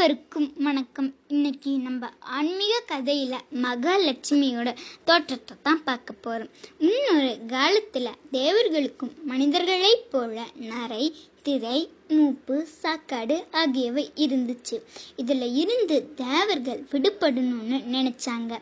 அனைவருக்கும் வணக்கம். இன்னைக்கு நம்ம ஆன்மீக கதையில மகாலட்சுமியோட தோற்றத்தை தான் பார்க்க போறோம். முன்னொரு காலத்துல தேவர்களுக்கும் மனிதர்களைப் போல நரை திரை மூப்பு சாக்காடு ஆகியவை இருந்துச்சு. இதில் இருந்து தேவர்கள் விடுபடணும்னு நினைச்சாங்க.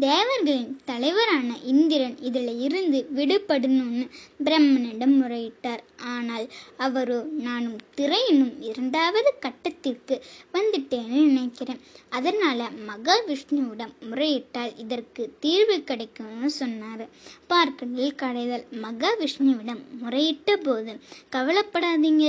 தேவர்களின் தலைவரான இந்திரன் இதில் இருந்து விடுபடணும்னு பிரம்மனிடம் முறையிட்டார். ஆனால் அவரோ நானும் திரையினும் இரண்டாவது கட்டத்திற்கு வந்துட்டேன்னு நினைக்கிறேன். அதனால மகாவிஷ்ணுவிடம் முறையிட்டால் இதற்கு தீர்வு கிடைக்கும்னு சொன்னார். பார்க்கடல் கடைதல் மகாவிஷ்ணுவிடம் முறையிட்ட போது கவலைப்படாதீங்க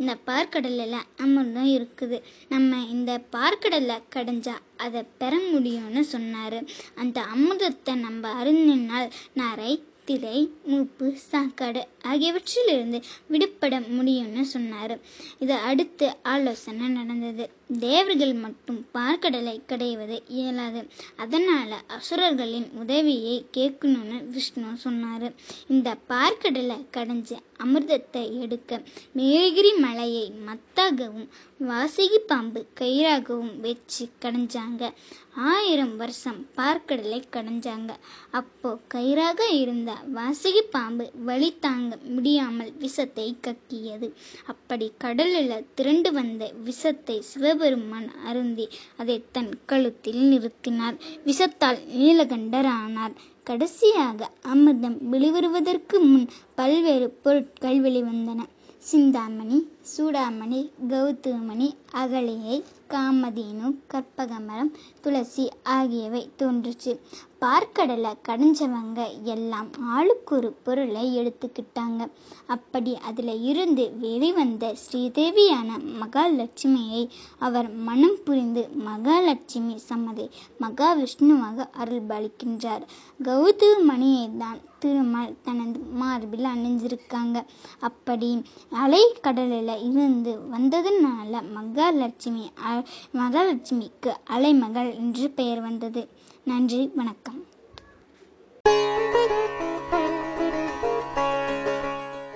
இந்த பார்க்கடலில் அமிர்தம் இருக்குது. நம்ம இந்த பார்க்கடலை கடைஞ்சா அதை பெற முடியும்னு சொன்னார். அந்த அமிர்தத்தை நம்ம அருந்தினால் நரை திரை மூப்பு சாக்காடு ஆகியவற்றிலிருந்து விடுபட முடியும்னு சொன்னார். இதை அடுத்து ஆலோசனை நடந்தது. தேவர்கள் மட்டும் பார்க்கடலை கடைவது இயலாது. அதனால் அசுரர்களின் உதவியை கேட்கணும்னு விஷ்ணு சொன்னார். இந்த பார்க்கடலை கடைஞ்சு அமிர்தத்தை எடுக்க மேலகிரி மலையை மத்தாகவும் வாசகி பாம்பு கயிறாகவும் வச்சு கடைஞ்சாங்க. ஆயிரம் வருஷம் பார்க்கடலை கடைஞ்சாங்க. அப்போ கயிறாக இருந்த வாசகி பாம்பு வழி தாங்க முடியாமல் விஷத்தை கக்கியது. அப்படி கடலில் திரண்டு வந்த விஷத்தை சிவபெருமான் அருந்தி அதை தன் கழுத்தில் நிறுத்தினார். விஷத்தால் நீலகண்டரானார். கடைசியாக அமிர்தம் வெளிவருவதற்கு முன் பல்வேறு பொருட்கள் வெளிவந்தன. சிந்தாமணி சூடாமணி கௌதமணி அகலையை காமதேனு கற்பகமரம் துளசி ஆகியவை தோன்றுச்சு. பார்க்கடலை கடைஞ்சவங்க எல்லாம் ஆளுக்கு ஒரு பொருளை எடுத்துக்கிட்டாங்க. அப்படி அதில் இருந்து வெளிவந்த ஸ்ரீதேவியான மகாலட்சுமியை அவர் மனம் புரிந்து மகாலட்சுமி சம்மதை மகாவிஷ்ணுவாக அருள்பாலிக்கின்றார். கௌதமணியை தான் திருமால் தனது மார்பில் அணிஞ்சிருக்காங்க. அப்படி அலை கடலில் இருந்து வந்ததுனால மகாலட்சுமி மகாலட்சுமிக்கு அலைமகள் என்று பெயர் வந்தது. நன்றி வணக்கம்.